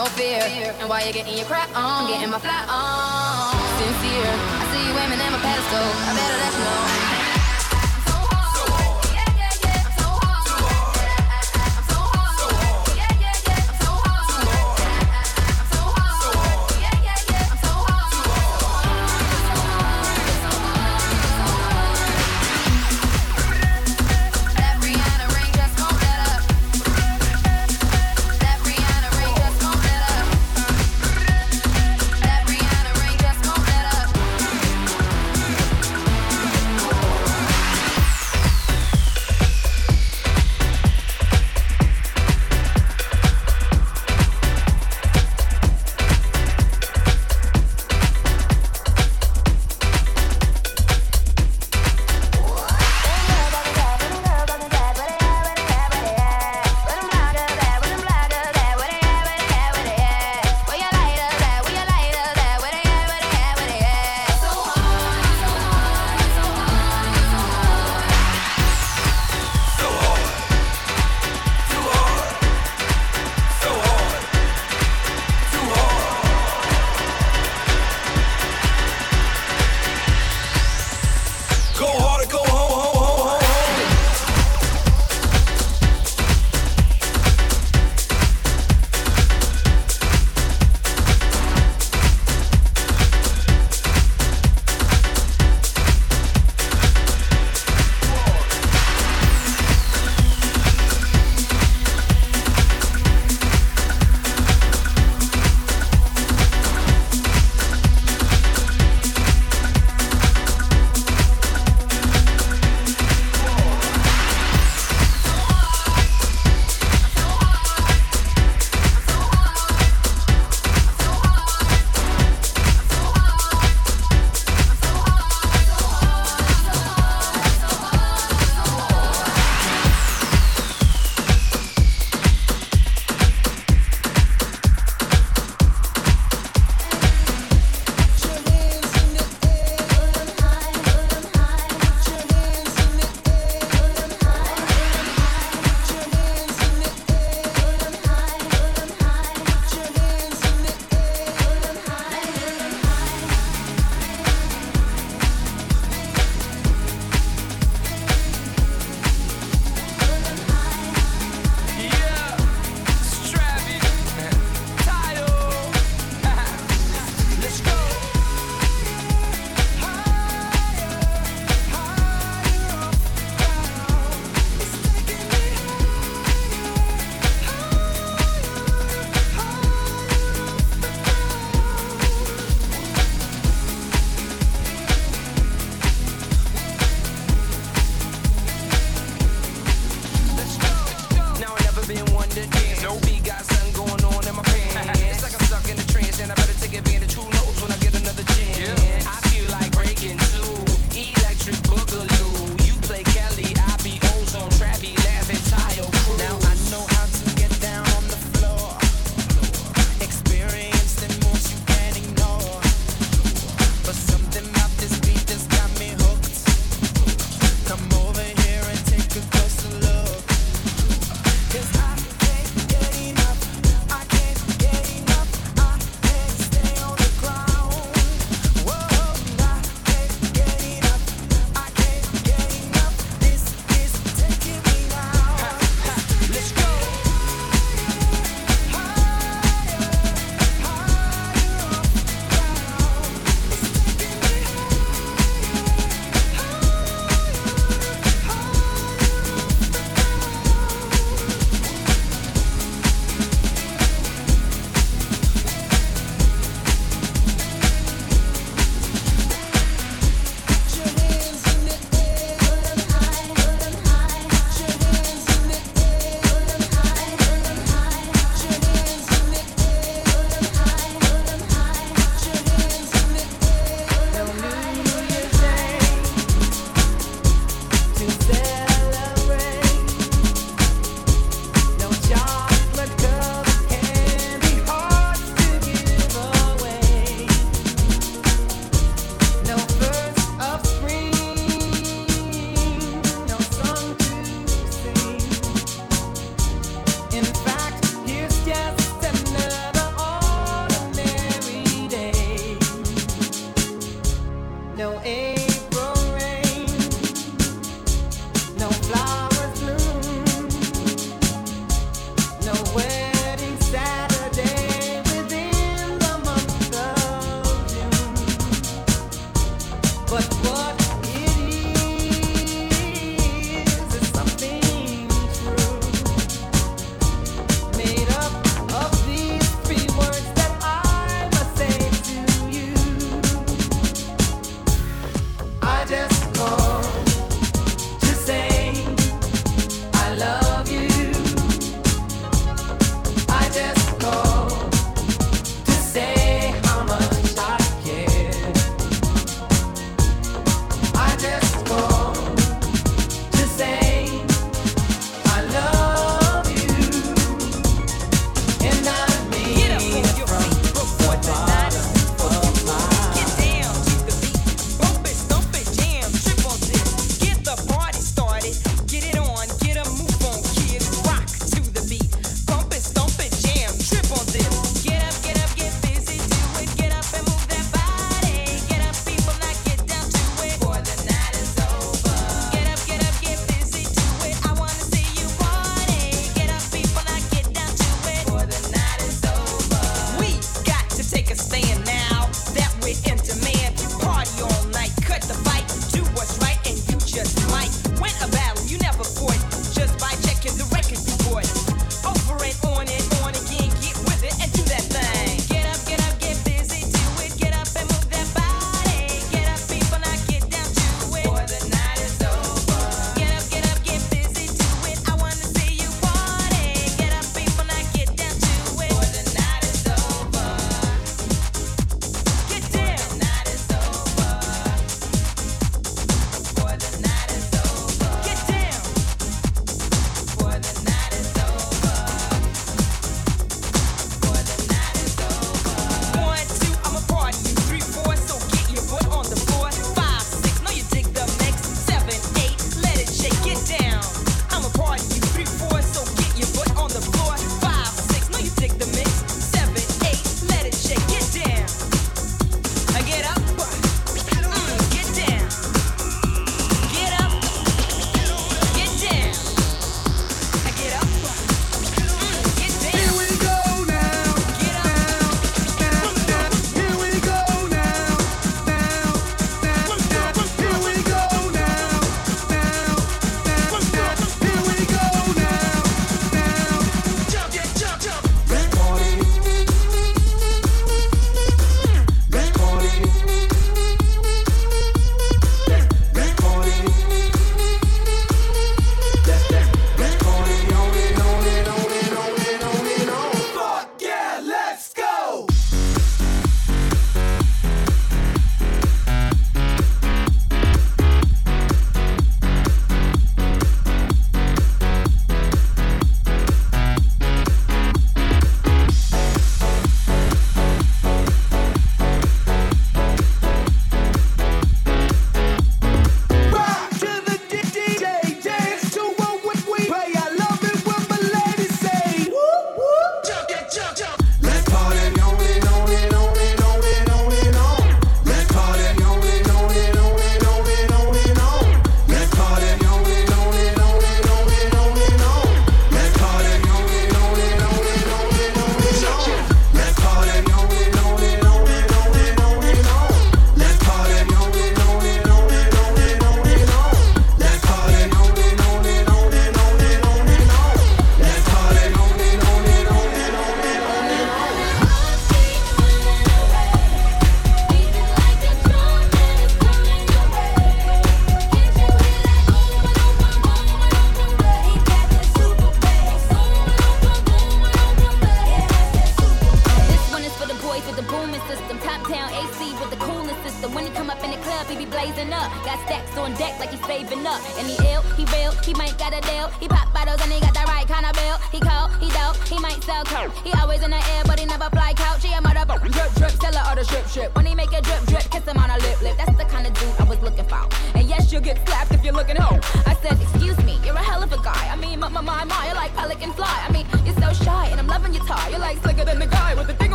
no fear. And why you getting your crap on, getting my fly on. Sincere, I see you aiming at my pedestal. I better let you know.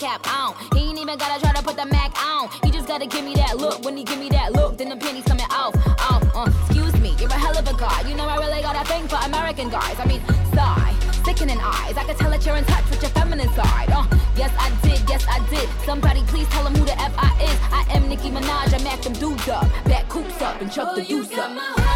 cap on. He ain't even gotta try to put the Mac on. He just gotta give me that look. When he give me that look, then the penny's coming off. Off, uh, excuse me, you're a hell of a guy. You know I really got a thing for American guys. I mean, sigh, sickening eyes. I can tell that you're in touch with your feminine side. Uh, yes, I did, yes, I did. Somebody please tell him who the F I is. I am Nicki Minaj. I mac them dudes up, back coops up, and chuck oh, the deuce up.